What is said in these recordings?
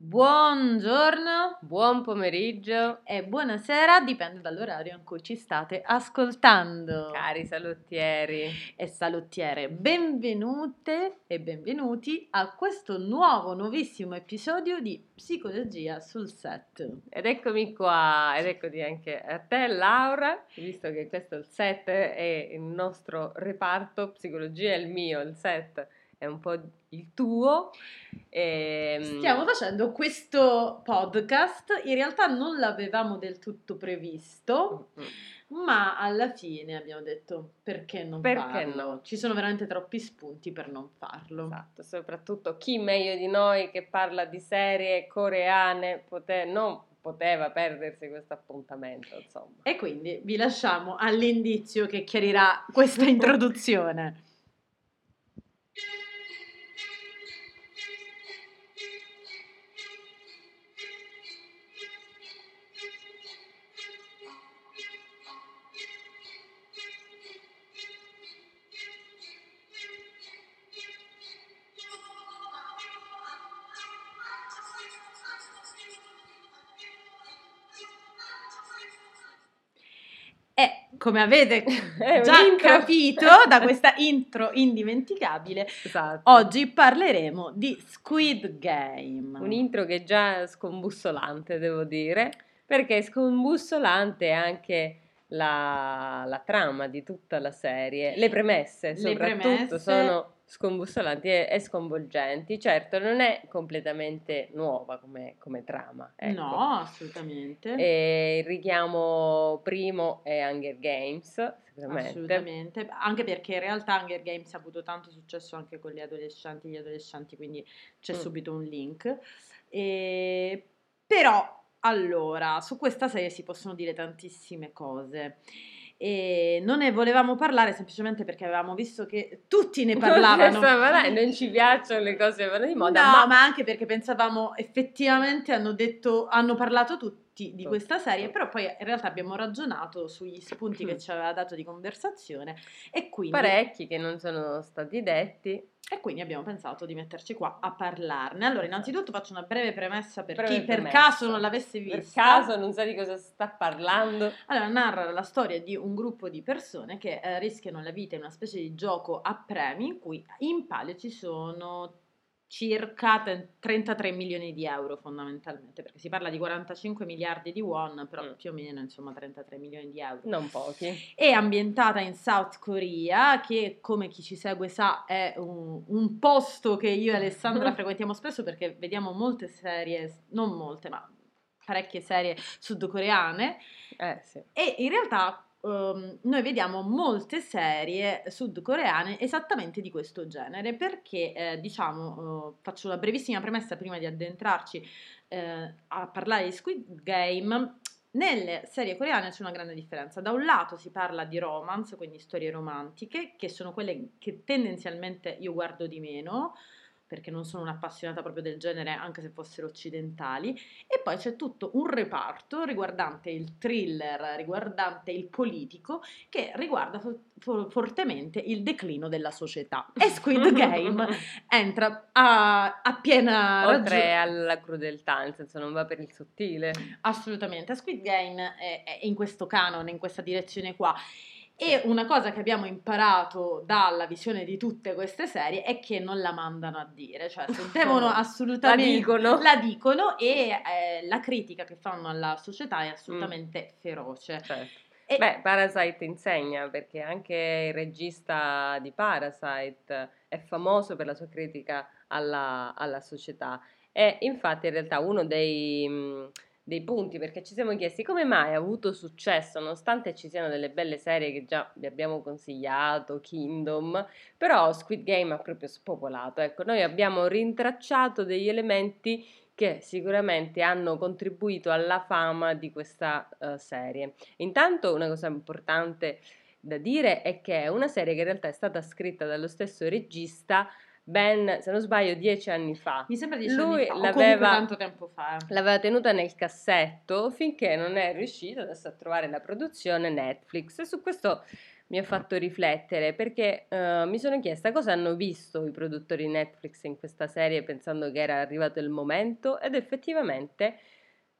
Buongiorno, buon pomeriggio e buonasera, dipende dall'orario in cui ci state ascoltando. Cari salottieri e salottiere, benvenute e benvenuti a questo nuovo, nuovissimo episodio di Psicologia sul set. Ed eccomi qua, ed eccoti anche a te Laura, visto che questo è il set è il nostro reparto, psicologia è il mio, il set è un po' il tuo. E... Ehm, Stiamo facendo questo podcast, in realtà non l'avevamo del tutto previsto. Mm-hmm. Ma alla fine abbiamo detto perché non perché farlo? No? Ci sono veramente troppi spunti per non farlo. Esatto, soprattutto chi meglio di noi che parla di serie coreane pote- non poteva perdersi questo appuntamento, insomma. E quindi vi lasciamo all'indizio che chiarirà questa introduzione. come avete già capito da questa intro indimenticabile, esatto. oggi parleremo di Squid Game. Un intro che è già scombussolante, devo dire, perché è scombussolante anche la, la trama di tutta la serie, le premesse le soprattutto premesse... sono scombussolanti e, e, sconvolgenti. Certo, non è completamente nuova come, come trama. Ecco. No, assolutamente. E il richiamo primo è Hunger Games, Assolutamente, anche perché in realtà Hunger Games ha avuto tanto successo anche con gli adolescenti, gli adolescenti, quindi c'è mm. subito un link. E... Però, allora, su questa serie si possono dire tantissime cose e non ne volevamo parlare semplicemente perché avevamo visto che tutti ne parlavano. non ci piacciono le cose che vanno di moda. No, ma... ma anche perché pensavamo effettivamente hanno detto, hanno parlato tutti tutti di questa serie, però poi in realtà abbiamo ragionato sugli spunti che ci aveva dato di conversazione e quindi... Parecchi che non sono stati detti. E quindi abbiamo pensato di metterci qua a parlarne. Allora, innanzitutto faccio una breve premessa per breve chi per premessa. caso non l'avesse vista. Per caso non sa di cosa sta parlando. Allora, narra la storia di un gruppo di persone che eh, rischiano la vita in una specie di gioco a premi in cui in palio ci sono circa 33 milioni di euro fondamentalmente, perché si parla di 45 miliardi di won, però mm. più o meno insomma 33 milioni di euro. Non pochi. È ambientata in South Korea, che come chi ci segue sa è un, un posto che io e Alessandra frequentiamo spesso perché vediamo molte serie, non molte, ma parecchie serie sudcoreane. Eh, sì. E in realtà um, noi vediamo molte serie sudcoreane esattamente di questo genere perché eh, diciamo uh, faccio una brevissima premessa prima di addentrarci eh, a parlare di Squid Game nelle serie coreane c'è una grande differenza. Da un lato si parla di romance, quindi storie romantiche, che sono quelle che tendenzialmente io guardo di meno, perché non sono un'appassionata proprio del genere, anche se fossero occidentali. E poi c'è tutto un reparto riguardante il thriller, riguardante il politico, che riguarda fo- fortemente il declino della società. E Squid Game entra a, a piena Oltre ragione. alla crudeltà, nel senso non va per il sottile. Assolutamente. Squid Game è, è in questo canone, in questa direzione qua. E una cosa che abbiamo imparato dalla visione di tutte queste serie è che non la mandano a dire, cioè se devono assolutamente... la dicono. La dicono e eh, la critica che fanno alla società è assolutamente mm. feroce. Certo. E... Beh, Parasite insegna perché anche il regista di Parasite è famoso per la sua critica alla, alla società e infatti in realtà uno dei... Mh, dei punti perché ci siamo chiesti come mai ha avuto successo nonostante ci siano delle belle serie che già vi abbiamo consigliato, Kingdom, però Squid Game ha proprio spopolato. Ecco, noi abbiamo rintracciato degli elementi che sicuramente hanno contribuito alla fama di questa uh, serie. Intanto una cosa importante da dire è che è una serie che in realtà è stata scritta dallo stesso regista ben, se non sbaglio, dieci anni fa. Mi sembra dieci Lui anni fa, l'aveva, tanto tempo fa. L'aveva tenuta nel cassetto finché non è riuscito adesso a trovare la produzione Netflix. E su questo mi ha fatto riflettere perché uh, mi sono chiesta cosa hanno visto i produttori Netflix in questa serie pensando che era arrivato il momento ed effettivamente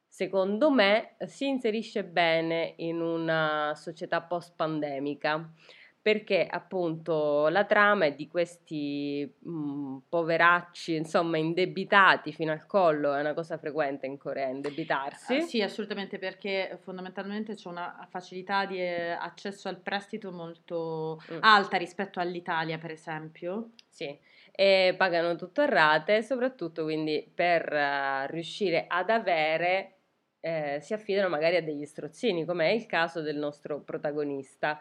secondo me si inserisce bene in una società post pandemica perché appunto la trama è di questi mh, mhmm, poveracci, insomma, indebitati fino al collo, è una cosa frequente in Corea, indebitarsi. Uh, sì, assolutamente, perché fondamentalmente c'è una facilità di eh, accesso al prestito molto mm. alta rispetto all'Italia, per esempio. Sì, e pagano tutto a rate, soprattutto quindi per uh, riuscire ad avere eh, si affidano magari a degli strozzini, come è il caso del nostro protagonista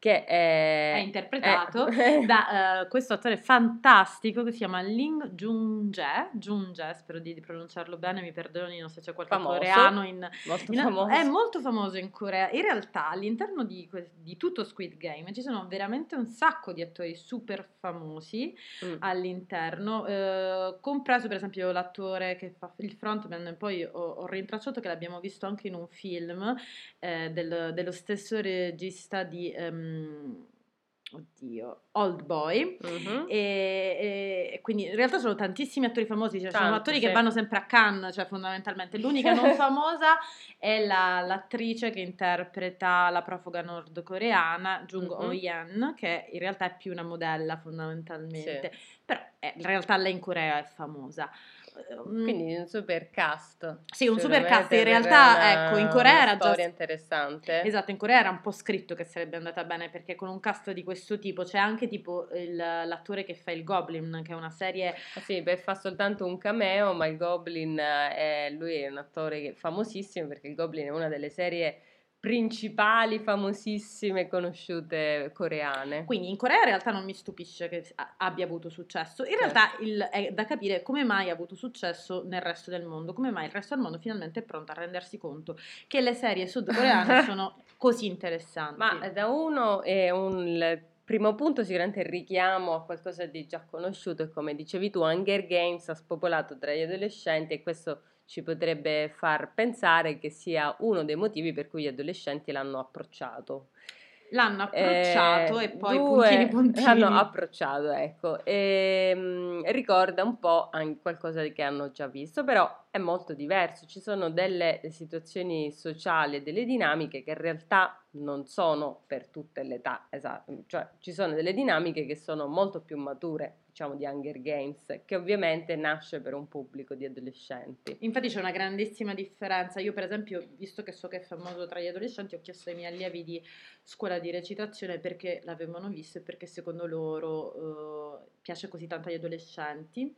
che è, è interpretato è... da uh, questo attore fantastico che si chiama Ling Jung-jae, Jung-jae spero di, di, pronunciarlo bene, mi perdonino se c'è qualche famoso, coreano in, molto in, famoso. è molto famoso in Corea. In realtà all'interno di, di, tutto Squid Game ci sono veramente un sacco di attori super famosi mm. all'interno, eh, compreso per esempio l'attore che fa il frontman, poi ho, ho rintracciato che l'abbiamo visto anche in un film eh, del, dello stesso regista di... Um, um, oddio, Old Boy. Uh-huh. E, e, quindi in realtà sono tantissimi attori famosi, cioè Tanto, sono attori sì. che vanno sempre a Cannes, cioè fondamentalmente. L'unica non famosa è la, l'attrice che interpreta la profuga nordcoreana Jung uh-huh. Oh-yen, che in realtà è più una modella fondamentalmente. Sì. Però eh, in realtà lei in Corea è famosa. Mhmm Quindi un super cast. Sì, un super cast. In realtà, una, ecco, in Corea era già. interessante. Esatto, in Corea era un po' scritto che sarebbe andata bene perché con un cast di questo tipo c'è anche tipo il, l'attore che fa il Goblin, che è una serie. Ah, sì, beh, fa soltanto un cameo, ma il Goblin è lui è un attore famosissimo perché il Goblin è una delle serie principali, famosissime, conosciute coreane. Quindi in Corea in realtà non mi stupisce che abbia avuto successo. In certo. realtà il, è da capire come mai ha avuto successo nel resto del mondo, come mai il resto del mondo finalmente è pronto a rendersi conto che le serie sudcoreane sono così interessanti. Ma da uno è un primo punto sicuramente il richiamo a qualcosa di già conosciuto e come dicevi tu Hunger Games ha spopolato tra gli adolescenti e questo ci potrebbe far pensare che sia uno dei motivi per cui gli adolescenti l'hanno approcciato. L'hanno approcciato eh, e poi due, puntini puntini. L'hanno approcciato, ecco. E, mh, ricorda un po' anche qualcosa che hanno già visto, però è molto diverso. Ci sono delle situazioni sociali e delle dinamiche che in realtà non sono per tutte le età, esatto. Cioè ci sono delle dinamiche che sono molto più mature diciamo, di Hunger Games, che ovviamente nasce per un pubblico di adolescenti. Infatti c'è una grandissima differenza. Io, per esempio, visto che so che è famoso tra gli adolescenti, ho chiesto ai miei allievi di scuola di recitazione perché l'avevano visto e perché secondo loro uh, piace così tanto agli adolescenti.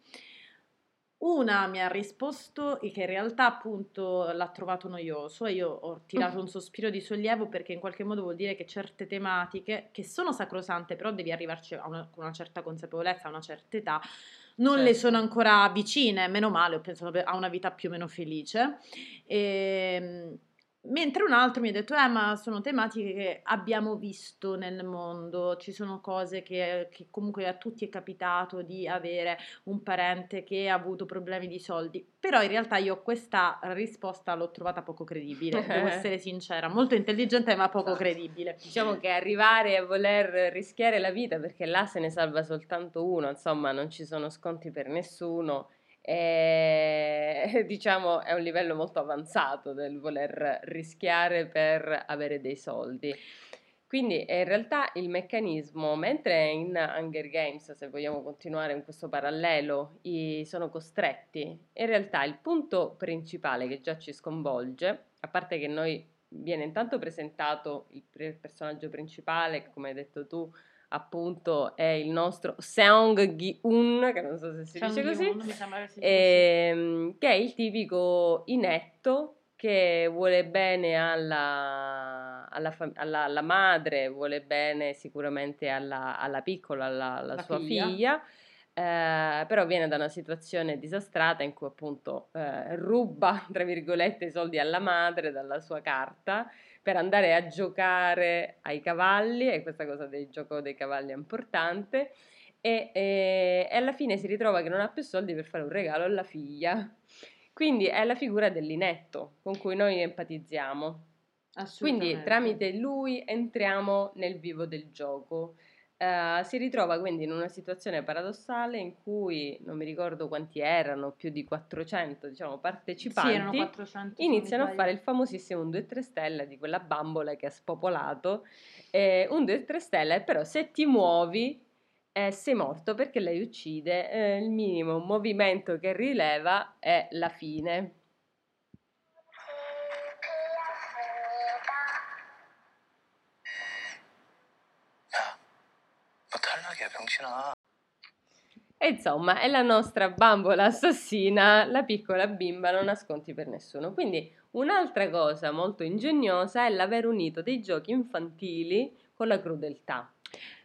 Una mi ha risposto che in realtà appunto l'ha trovato noioso e io ho tirato un sospiro di sollievo perché in qualche modo vuol dire che certe tematiche, che sono sacrosante, però devi arrivarci a una, con una certa consapevolezza, a una certa età, non certo. le sono ancora vicine, meno male, ho pensato a una vita più o meno felice. E, ehm, Mentre un altro mi ha detto, eh, ma sono tematiche che abbiamo visto nel mondo, ci sono cose che, che, comunque a tutti è capitato di avere un parente che ha avuto problemi di soldi, però in realtà io questa risposta l'ho trovata poco credibile, devo essere sincera, molto intelligente ma poco esatto. credibile. Diciamo che arrivare a voler rischiare la vita, perché là se ne salva soltanto uno, insomma non ci sono sconti per nessuno e, eh, diciamo è un livello molto avanzato del voler rischiare per avere dei soldi. Quindi in realtà il meccanismo, mentre in Hunger Games, se vogliamo continuare in questo parallelo, sono costretti, in realtà il punto principale che già ci sconvolge, a parte che noi viene intanto presentato il personaggio principale, come hai detto tu, appunto è il nostro Seong Gi-un, che non so se si Seong dice così, Gi-un, si ehm, che è il tipico inetto che vuole bene alla, alla, alla, alla madre, vuole bene sicuramente alla, alla piccola, alla, sua figlia, figlia eh, però viene da una situazione disastrata in cui appunto eh, ruba, tra virgolette, i soldi alla madre dalla sua carta per andare a giocare ai cavalli, e questa cosa del gioco dei cavalli è importante, e, e, e alla fine si ritrova che non ha più soldi per fare un regalo alla figlia. Quindi è la figura dell'inetto con cui noi empatizziamo. Quindi tramite lui entriamo nel vivo del gioco. Uh, si ritrova quindi in una situazione paradossale in cui non mi ricordo quanti erano, più di 400 diciamo, partecipanti, sì, 400, iniziano a fare il famosissimo un 2-3 stelle di quella bambola che ha spopolato. Eh, un 2-3 stelle, però se ti muovi eh, sei morto perché lei uccide, eh, il minimo movimento che rileva è la fine. E insomma, è la nostra bambola assassina, la piccola bimba, non nasconti per nessuno. Quindi un'altra cosa molto ingegnosa è l'aver unito dei giochi infantili con la crudeltà.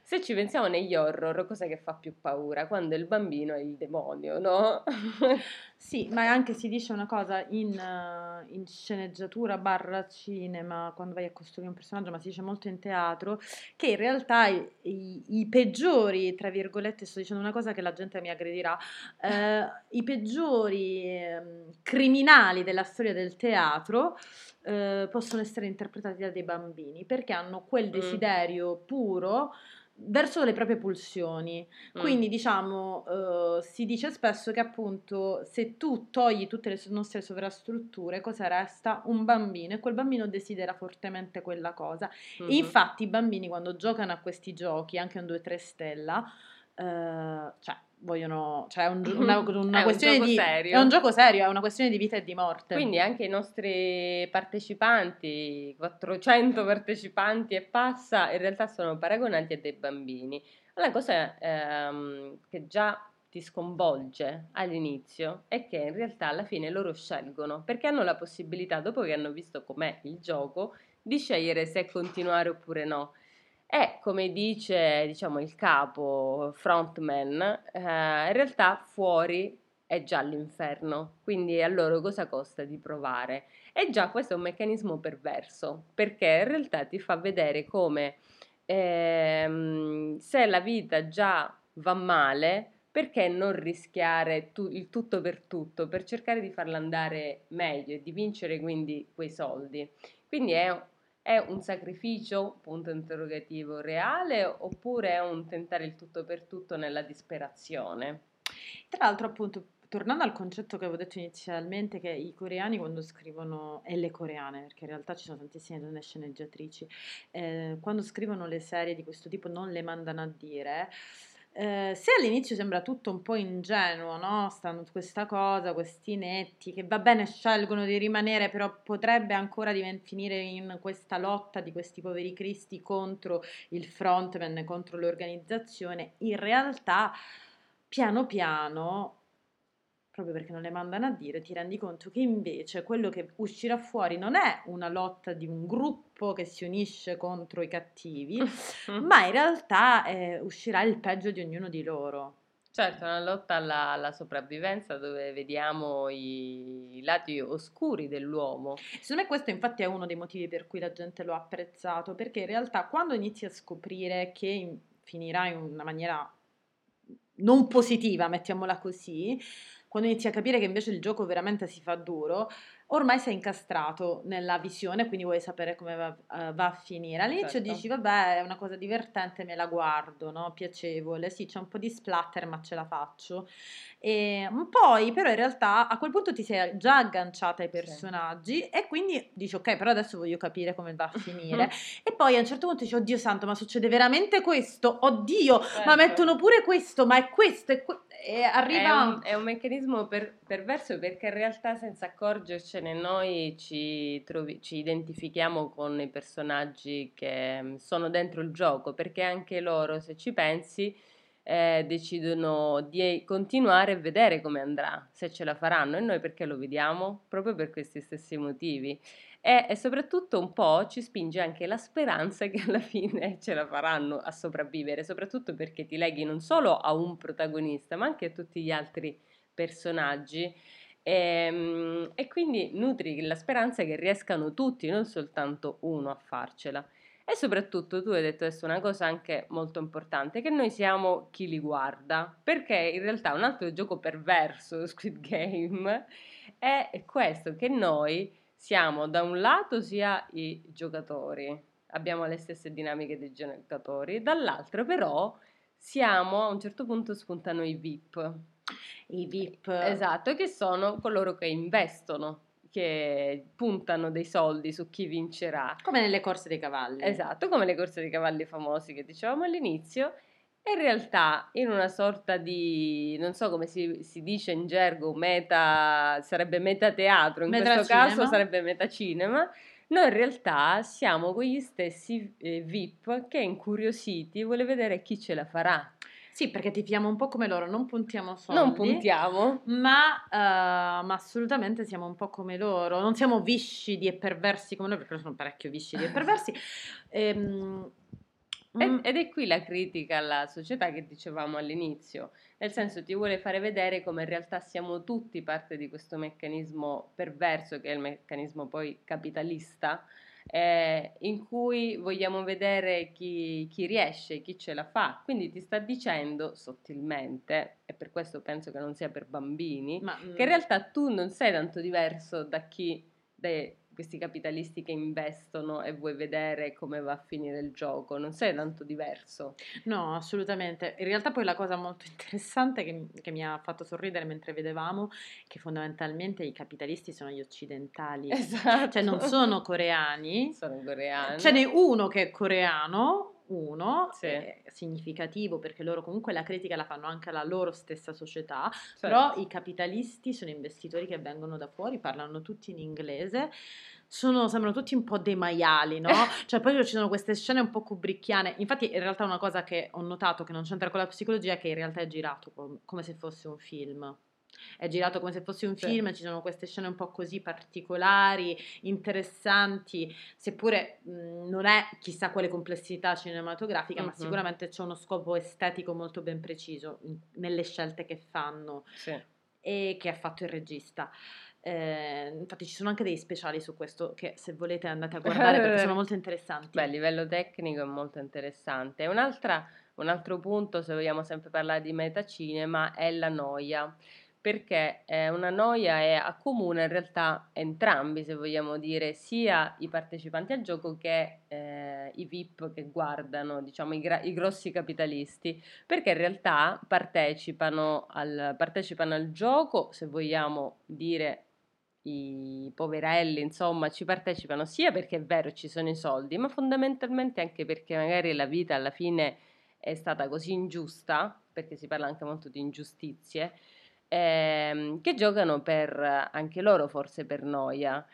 Se ci pensiamo negli horror, cosa che fa più paura? Quando il bambino è il demonio, no? sì, ma anche si dice una cosa in, uh, in, sceneggiatura barra cinema, quando vai a costruire un personaggio, ma si dice molto in teatro, che in realtà i, i, i peggiori, tra virgolette, sto dicendo una cosa che la gente mi aggredirà, eh, i peggiori eh, criminali della storia del teatro eh, possono essere interpretati da dei bambini perché hanno quel mm. desiderio mm. puro verso le proprie pulsioni. Mm. Quindi, diciamo, uh, si dice spesso che appunto se tu togli tutte le nostre sovrastrutture, cosa resta? Un bambino e quel bambino desidera fortemente quella cosa. Mm-hmm. Infatti i bambini quando giocano a questi giochi, anche un 2-3 stella, uh, cioè vogliono, cioè è un, una, una è questione un di serio. è un gioco serio, è una questione di vita e di morte. Quindi anche i nostri partecipanti, 400 partecipanti e passa, in realtà sono paragonati a dei bambini. La cosa ehm, che già ti sconvolge all'inizio è che in realtà alla fine loro scelgono perché hanno la possibilità, dopo che hanno visto com'è il gioco, di scegliere se continuare oppure no. E come dice, diciamo, il capo frontman, eh, in realtà fuori è già l'inferno, quindi a loro cosa costa di provare? E già questo è un meccanismo perverso, perché in realtà ti fa vedere come ehm, se la vita già va male, perché non rischiare tu, il tutto per tutto, per cercare di farla andare meglio e di vincere quindi quei soldi. Quindi è è un sacrificio, punto interrogativo, reale oppure è un tentare il tutto per tutto nella disperazione? Tra l'altro, appunto, tornando al concetto che avevo detto inizialmente, che i coreani quando scrivono, e le coreane, perché in realtà ci sono tantissime donne sceneggiatrici, eh, quando scrivono le serie di questo tipo non le mandano a dire, eh, se all'inizio sembra tutto un po' ingenuo, no? Stanno questa cosa, questi netti che va bene, scelgono di rimanere, però potrebbe ancora divent- finire in questa lotta di questi poveri cristi contro il frontman, contro l'organizzazione. In realtà, piano piano proprio perché non le mandano a dire, ti rendi conto che invece quello che uscirà fuori non è una lotta di un gruppo che si unisce contro i cattivi, ma in realtà eh, uscirà il peggio di ognuno di loro. Certo, è una lotta alla, alla, sopravvivenza dove vediamo i, i, lati oscuri dell'uomo. Secondo me questo infatti è uno dei motivi per cui la gente lo ha apprezzato, perché in realtà quando inizi a scoprire che finirà in una maniera non positiva, mettiamola così, quando inizi a capire che invece il gioco veramente si fa duro, ormai sei incastrato nella visione, quindi vuoi sapere come va, uh, va a finire. All'inizio certo. dici, vabbè, è una cosa divertente, me la guardo, no? piacevole, sì, c'è un po' di splatter, ma ce la faccio. E poi, però, in realtà a quel punto ti sei già agganciata ai personaggi sì. e quindi dici, ok, però adesso voglio capire come va a finire. e poi a un certo punto dici, oddio santo, ma succede veramente questo? Oddio, certo. ma mettono pure questo, ma è questo, è e arriva... È un, è un meccanismo per, perverso perché in realtà senza accorgercene noi ci, trovi, ci identifichiamo con i personaggi che mm, sono dentro il gioco, perché anche loro, se ci pensi, eh, decidono di continuare a vedere come andrà, se ce la faranno e noi perché lo vediamo? Proprio per questi stessi motivi e, e soprattutto un po' ci spinge anche la speranza che alla fine ce la faranno a sopravvivere, soprattutto perché ti leghi non solo a un protagonista ma anche a tutti gli altri personaggi. E, ehm, e, quindi nutri la speranza che riescano tutti, non soltanto uno a farcela. E soprattutto tu hai detto adesso una cosa anche molto importante, che noi siamo chi li guarda, perché in realtà un altro gioco perverso Squid Game è questo, che noi siamo da un lato sia i giocatori, abbiamo le stesse dinamiche dei giocatori, dall'altro però siamo a un certo punto spuntano i VIP. I VIP. Esatto, che sono coloro che investono che puntano dei soldi su chi vincerà. Come nelle corse dei cavalli. Esatto, come le corse dei cavalli famosi che dicevamo all'inizio. E in realtà in una sorta di, non so come si, si dice in gergo, meta, sarebbe metateatro, in Meta questo cinema. caso sarebbe metacinema, noi in realtà siamo quegli stessi eh, VIP che incuriositi vuole vedere chi ce la farà. Sì, perché ti fiamo un po' come loro, non puntiamo soldi. Non puntiamo. Ma, eh, ma assolutamente siamo un po' come loro, non siamo viscidi e perversi come loro, perché sono parecchio viscidi e perversi. Ehm, E- mm, Ed è qui la critica alla società che dicevamo all'inizio, nel senso ti vuole fare vedere come in realtà siamo tutti parte di questo meccanismo perverso che è il meccanismo poi capitalista, eh, in cui vogliamo vedere chi, chi riesce, chi ce la fa. Quindi ti sta dicendo sottilmente, e per questo penso che non sia per bambini, ma, che in realtà tu non sei tanto diverso da chi, da questi capitalisti che investono e vuoi vedere come va a finire il gioco, non sei tanto diverso. No, assolutamente. In realtà poi la cosa molto interessante che, che mi ha fatto sorridere mentre vedevamo, che fondamentalmente i capitalisti sono gli occidentali, Esatto. cioè non sono coreani, sono coreani. ce n'è uno che è coreano, uno, Sì. è significativo perché loro comunque la critica la fanno anche alla loro stessa società, Certo. però i capitalisti sono investitori che vengono da fuori, parlano tutti in inglese. Sono, sembrano tutti un po' dei maiali, no? Cioè, poi ci sono queste scene un po' kubrickiane. Infatti, in realtà, una cosa che ho notato che non c'entra con la psicologia è che in realtà è girato com- come se fosse un film. È girato come se fosse un Sì. film, ci sono queste scene un po' così particolari, interessanti, seppure mh, non è chissà quale complessità cinematografica, ma Mhm. sicuramente c'è uno scopo estetico molto ben preciso in- nelle scelte che fanno Sì. e che ha fatto il regista. Eh, infatti ci sono anche dei speciali su questo che se volete andate a guardare perché sono molto interessanti. Beh, a livello tecnico è molto interessante. Un'altra- un altro punto, se vogliamo sempre parlare di metacinema, è la noia. Perché è una noia e accomuna in realtà entrambi, se vogliamo dire, sia i partecipanti al gioco che eh, i VIP che guardano, diciamo i, gra- i grossi capitalisti, perché in realtà partecipano al, partecipano al gioco, se vogliamo dire i poverelli, insomma, ci partecipano sia perché è vero ci sono i soldi, ma fondamentalmente anche perché magari la vita alla fine è stata così ingiusta, perché si parla anche molto di ingiustizie, ehm, che giocano per anche loro forse per noia.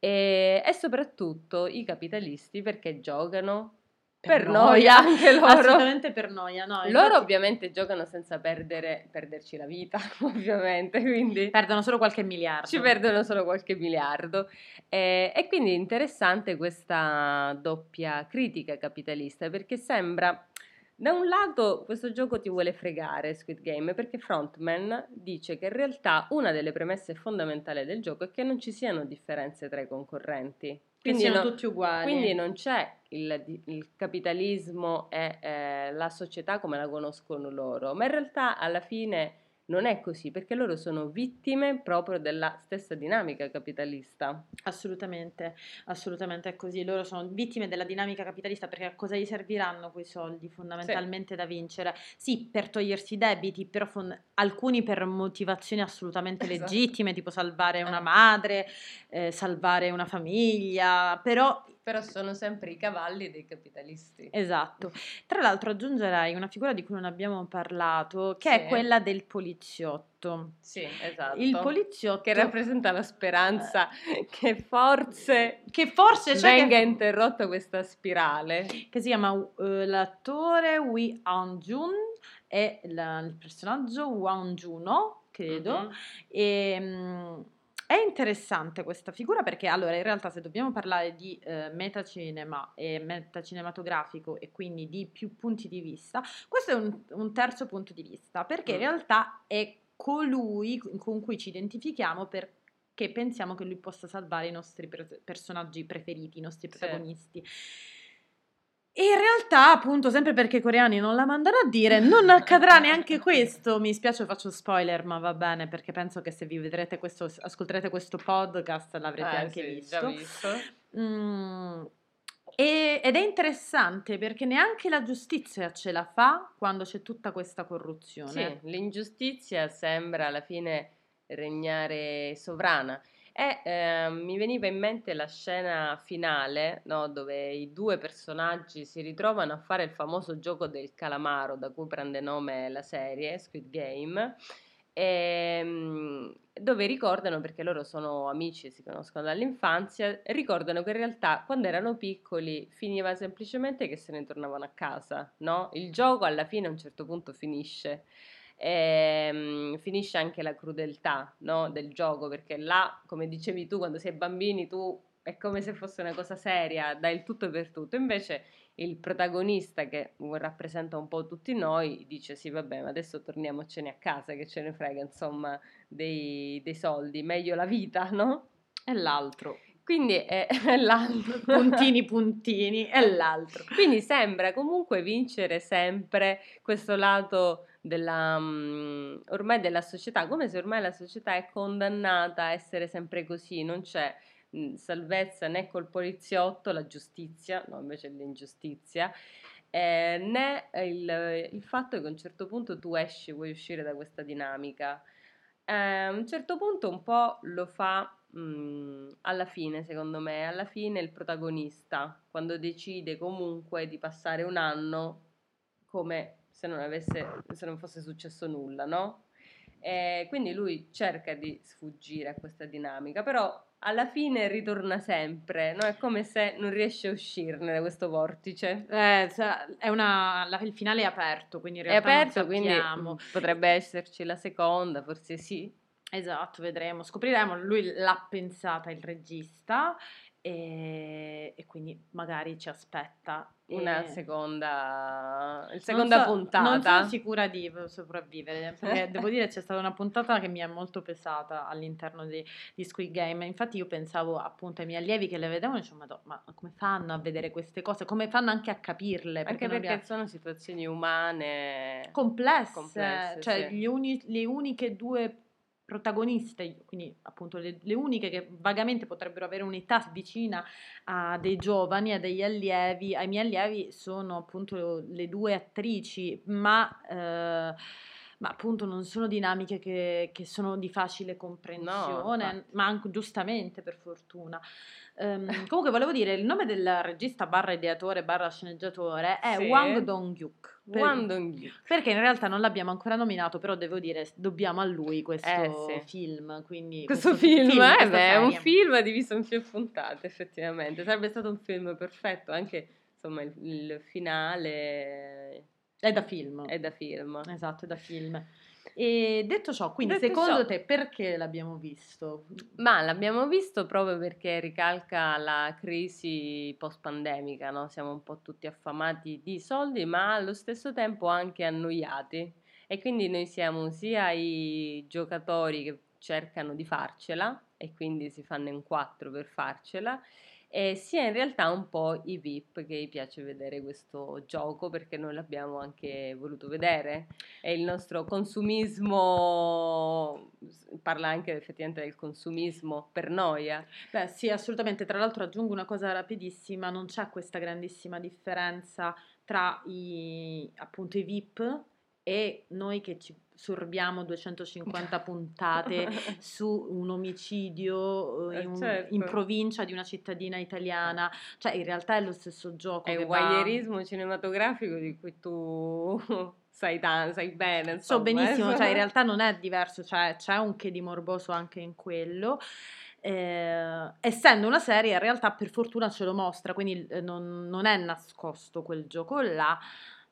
E, e soprattutto i capitalisti perché giocano per, noia anche loro. Assolutamente per noia, no? Loro infatti ovviamente giocano senza perdere, perderci la vita, ovviamente, quindi perdono solo qualche miliardo. ci perdono solo qualche miliardo. Eh, e quindi è interessante questa doppia critica capitalista perché sembra, da un lato, questo gioco ti vuole fregare, Squid Game, perché Frontman dice che in realtà una delle premesse fondamentali del gioco è che non ci siano differenze tra i concorrenti. Quindi siano no- tutti uguali. quindi non c'è il, il capitalismo e eh, la società come la conoscono loro, ma in realtà alla fine non è così perché loro sono vittime proprio della stessa dinamica capitalista. Assolutamente, assolutamente è così. Loro sono vittime della dinamica capitalista perché a cosa gli serviranno quei soldi fondamentalmente da vincere? Sì, per togliersi i debiti, però fon- alcuni per motivazioni assolutamente Esatto. legittime, tipo salvare una Eh. madre, eh, salvare una famiglia, però Però sono sempre i cavalli dei capitalisti. Esatto. Tra l'altro aggiungerei una figura di cui non abbiamo parlato, che Sì. è quella del poliziotto. Sì, esatto. Il poliziotto che rappresenta la speranza che forse che forse c'è venga che, interrotta questa spirale. che si chiama eh, l'attore Wi Han-jun e la- il personaggio Wang Juno, credo. Mhm. E, mm, è interessante questa figura perché allora in realtà se dobbiamo parlare di eh, metacinema e metacinematografico e quindi di più punti di vista, questo è un, un terzo punto di vista perché in Mm. realtà è colui con cui ci identifichiamo perché pensiamo che lui possa salvare i nostri per- personaggi preferiti, i nostri Sì. E in realtà, appunto, sempre perché i coreani non la mandano a dire, non accadrà neanche questo. Mi spiace, faccio spoiler, ma va bene, perché penso che se vi vedrete questo, ascolterete questo podcast, l'avrete Eh anche sì, visto. già visto. Mm, e- ed è interessante perché neanche la giustizia ce la fa quando c'è tutta questa corruzione. Sì, l'ingiustizia sembra alla fine regnare sovrana. E ehm, mi veniva in mente la scena finale, no, dove i due personaggi si ritrovano a fare il famoso gioco del calamaro, da cui prende nome la serie, Squid Game, ehm, dove ricordano, perché loro sono amici e si conoscono dall'infanzia, ricordano che in realtà quando erano piccoli finiva semplicemente che se ne tornavano a casa, no? Il gioco alla fine a un certo punto finisce. Ehm, finisce anche la crudeltà, no, del gioco, perché là, come dicevi tu, quando sei bambini tu è come se fosse una cosa seria, dai il tutto per tutto. Invece il protagonista che rappresenta un po' tutti noi dice sì vabbè ma adesso torniamocene a casa che ce ne frega insomma dei, dei soldi, meglio la vita, no? E l'altro. Quindi è, è l'altro. Puntini, puntini, e l'altro. Quindi sembra comunque vincere sempre questo lato della, mm, ormai della società, come se ormai la società è condannata a essere sempre così, non c'è mm, salvezza né col poliziotto, la giustizia, no invece l'ingiustizia, eh, né il, il fatto che a un certo punto tu esci, vuoi uscire da questa dinamica. Eh, a un certo punto un po' lo fa mm, alla fine, secondo me, alla fine il protagonista, quando decide comunque di passare un anno come se non, avesse, se non fosse successo nulla, no? E quindi lui cerca di sfuggire a questa dinamica, però alla fine ritorna sempre, no? È come se non riesce a uscirne da questo vortice. Eh, è una, la- il finale è aperto, quindi in È realtà non aperto, quindi mm, potrebbe esserci la seconda, forse sì. Esatto, vedremo, scopriremo. Lui l'ha pensata il regista e, e quindi magari ci aspetta. Una E- seconda, il Non seconda so- puntata. Non sono sicura di sopravvivere, perché devo dire c'è stata una puntata che mi è molto pesata all'interno di, di Squid Game. Infatti io pensavo appunto ai miei allievi che le vedevano e dicevo, "Madò, ma come fanno a vedere queste cose? Come fanno anche a capirle? Anche non perché sono situazioni umane. complesse, Complesse, cioè sì. gli uni- le uniche due protagoniste, quindi appunto le, le uniche che vagamente potrebbero avere un'età vicina a dei giovani, a degli allievi, ai miei allievi sono appunto le due attrici, ma, eh, ma appunto non sono dinamiche che, che sono di facile comprensione, infatti. ma anche giustamente per fortuna. Ehm, comunque volevo dire, il nome del regista barra ideatore barra sceneggiatore è Sì. Wang Dong-hyuk. Per- Wang Dong-hyuk. perché in realtà non l'abbiamo ancora nominato, però devo dire, dobbiamo a lui questo Eh, sì. film. Quindi Questo film, eh, questa beh, è un film diviso in più puntate, effettivamente. Sarebbe stato un film perfetto, anche insomma il, il finale È da film. è da film. Esatto, è da film. E detto ciò, quindi Detto secondo ciò- te perché l'abbiamo visto? Ma l'abbiamo visto proprio perché ricalca la crisi post-pandemica, no? Siamo un po' tutti affamati di soldi, ma allo stesso tempo anche annoiati. E quindi noi siamo sia i giocatori che cercano di farcela e quindi si fanno in quattro per farcela, e sia in realtà un po' i VIP che piace vedere questo gioco perché noi l'abbiamo anche voluto vedere. E il nostro consumismo parla anche effettivamente del consumismo per noia. Beh, sì, assolutamente. Tra l'altro aggiungo una cosa rapidissima, non c'è questa grandissima differenza tra i, appunto, i VIP e noi che ci sorbiamo 250 puntate su un omicidio eh, Eh, in, un- certo. in provincia di una cittadina italiana. Cioè, in realtà è lo stesso gioco È un va- voyeurismo cinematografico di cui tu sai, tan- sai bene. So insomma, benissimo, eh. cioè in realtà non è diverso, cioè c'è un che di morboso anche in quello. Eh, essendo una serie, in realtà per fortuna ce lo mostra, quindi eh, non, non è nascosto quel gioco là.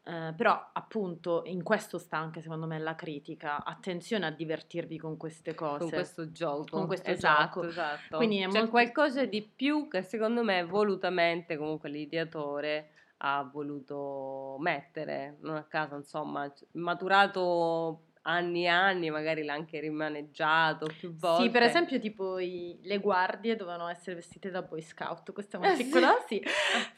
Eh, però appunto in questo sta anche secondo me la critica. Attenzione a divertirvi con queste cose. con questo gioco. Con questo esatto, gioco. esatto. Quindi è C'è molto- qualcosa di più che secondo me volutamente comunque l'ideatore ha voluto mettere, non a caso insomma, maturato anni e anni, magari l'ha anche rimaneggiato più volte. Sì, per esempio, tipo i- le guardie dovevano essere vestite da Boy Scout. Questa è una Eh, sì. piccola, sì.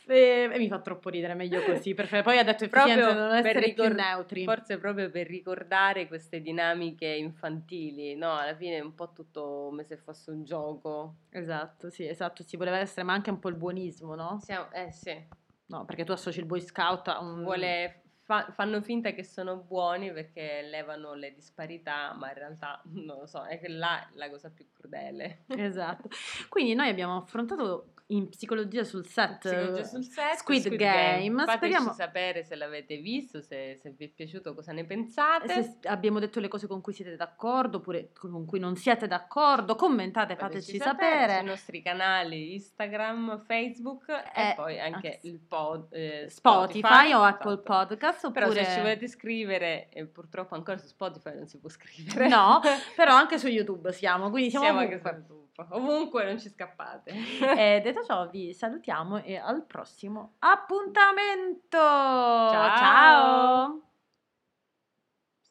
E, e mi fa troppo ridere, meglio così. Perché poi ha detto Proprio devono per essere più ricor- neutri. Forse proprio per ricordare queste dinamiche infantili, no? Alla fine è un po' tutto come se fosse un gioco. Esatto, sì, esatto. Si voleva essere, ma anche un po' il buonismo, no? Siamo- eh sì, No, perché tu associ il Boy Scout a un... vuole, fa- fanno finta che sono buoni perché levano le disparità, ma in realtà non lo so, è che là è la cosa più crudele. Esatto. Quindi noi abbiamo affrontato in psicologia sul set, Psicologia sul set, Squid Game. Fateci Speriamo- sapere se l'avete visto, se, se vi è piaciuto, cosa ne pensate. se abbiamo detto le cose con cui siete d'accordo oppure con cui non siete d'accordo, commentate, fateci sapere. sui nostri canali Instagram, Facebook Eh, e poi anche il pod, eh, Spotify, o Apple. Podcast oppure Però se ci volete scrivere, e purtroppo ancora su Spotify non si può scrivere. No, però anche su YouTube siamo, quindi siamo, siamo anche ovunque. su YouTube. Ovunque non ci scappate. E detto ciò, vi salutiamo e al prossimo appuntamento. Ciao. Ciao.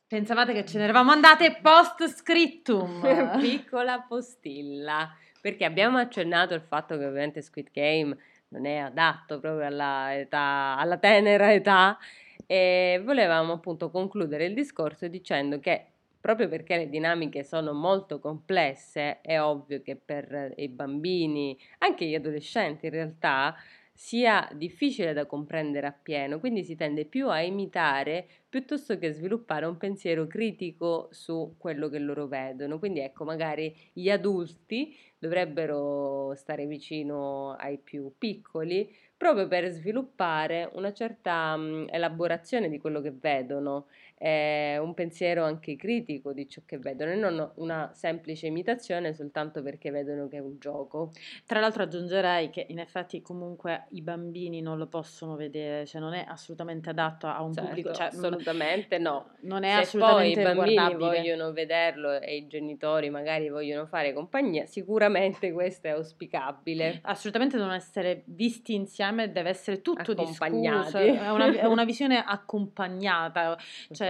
Pensavate che ce ne eravamo andate post scriptum. Piccola postilla, perché abbiamo accennato il fatto che ovviamente Squid Game non è adatto proprio alla, età, alla tenera età e volevamo appunto concludere il discorso dicendo che proprio perché le dinamiche sono molto complesse, è ovvio che per i bambini, anche gli adolescenti in realtà, sia difficile da comprendere appieno, quindi si tende più a imitare piuttosto che sviluppare un pensiero critico su quello che loro vedono. Quindi ecco, magari gli adulti dovrebbero stare vicino ai più piccoli proprio per sviluppare una certa elaborazione di quello che vedono, eh, un pensiero anche critico di ciò che vedono e non una semplice imitazione soltanto perché vedono che è un gioco. Tra l'altro aggiungerei che in effetti comunque i bambini non lo possono vedere, cioè non è assolutamente adatto a un Certo, pubblico, cioè assolutamente no. non è Se poi i assolutamente bambini vogliono vederlo e i genitori magari vogliono fare compagnia, sicuramente questo è auspicabile. Assolutamente devono essere visti insieme, deve essere tutto discusso, è una, è una visione accompagnata, cioè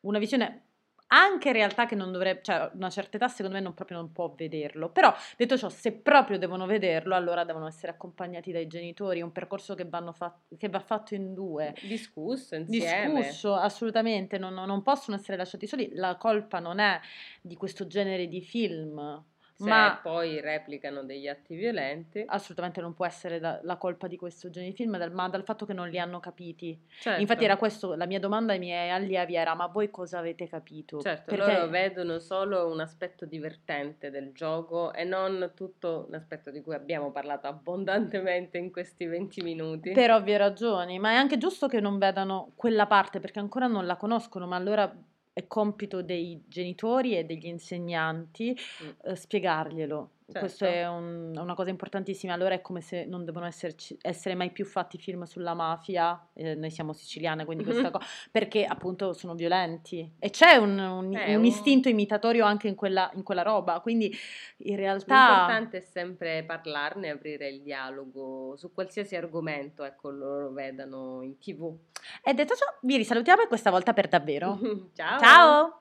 una visione anche in realtà che non dovrebbe, cioè una certa età secondo me non, proprio non può vederlo, però detto ciò, se proprio devono vederlo, allora devono essere accompagnati dai genitori, un percorso che, vanno fa- che va fatto in due. Discusso insieme. Discusso, assolutamente, non, non possono essere lasciati soli. La colpa non è di questo genere di film, Se ma poi replicano degli atti violenti. assolutamente non può essere da- la colpa di questo genere di film, dal- ma dal fatto che non li hanno capiti. Certo. Infatti era questo, la mia domanda ai miei allievi era, ma voi cosa avete capito? Certo, Perché loro vedono solo un aspetto divertente del gioco e non tutto l'aspetto di cui abbiamo parlato abbondantemente in questi 20 minuti. per ovvie ragioni, ma è anche giusto che non vedano quella parte perché ancora non la conoscono, ma allora è compito dei genitori e degli insegnanti Mm. eh, spiegarglielo. Questo Certo. è un- una cosa importantissima. Allora è come se non devono esserci, essere mai più fatti film sulla mafia. eh, noi siamo siciliane, quindi questa cosa perché appunto sono violenti e c'è un, un- un un- istinto imitatorio anche in quella, in quella roba. Quindi in realtà L'importante è sempre parlarne, aprire il dialogo su qualsiasi argomento, ecco, loro vedano in tv. E detto ciò, vi risalutiamo e questa volta per davvero. Ciao! Ciao!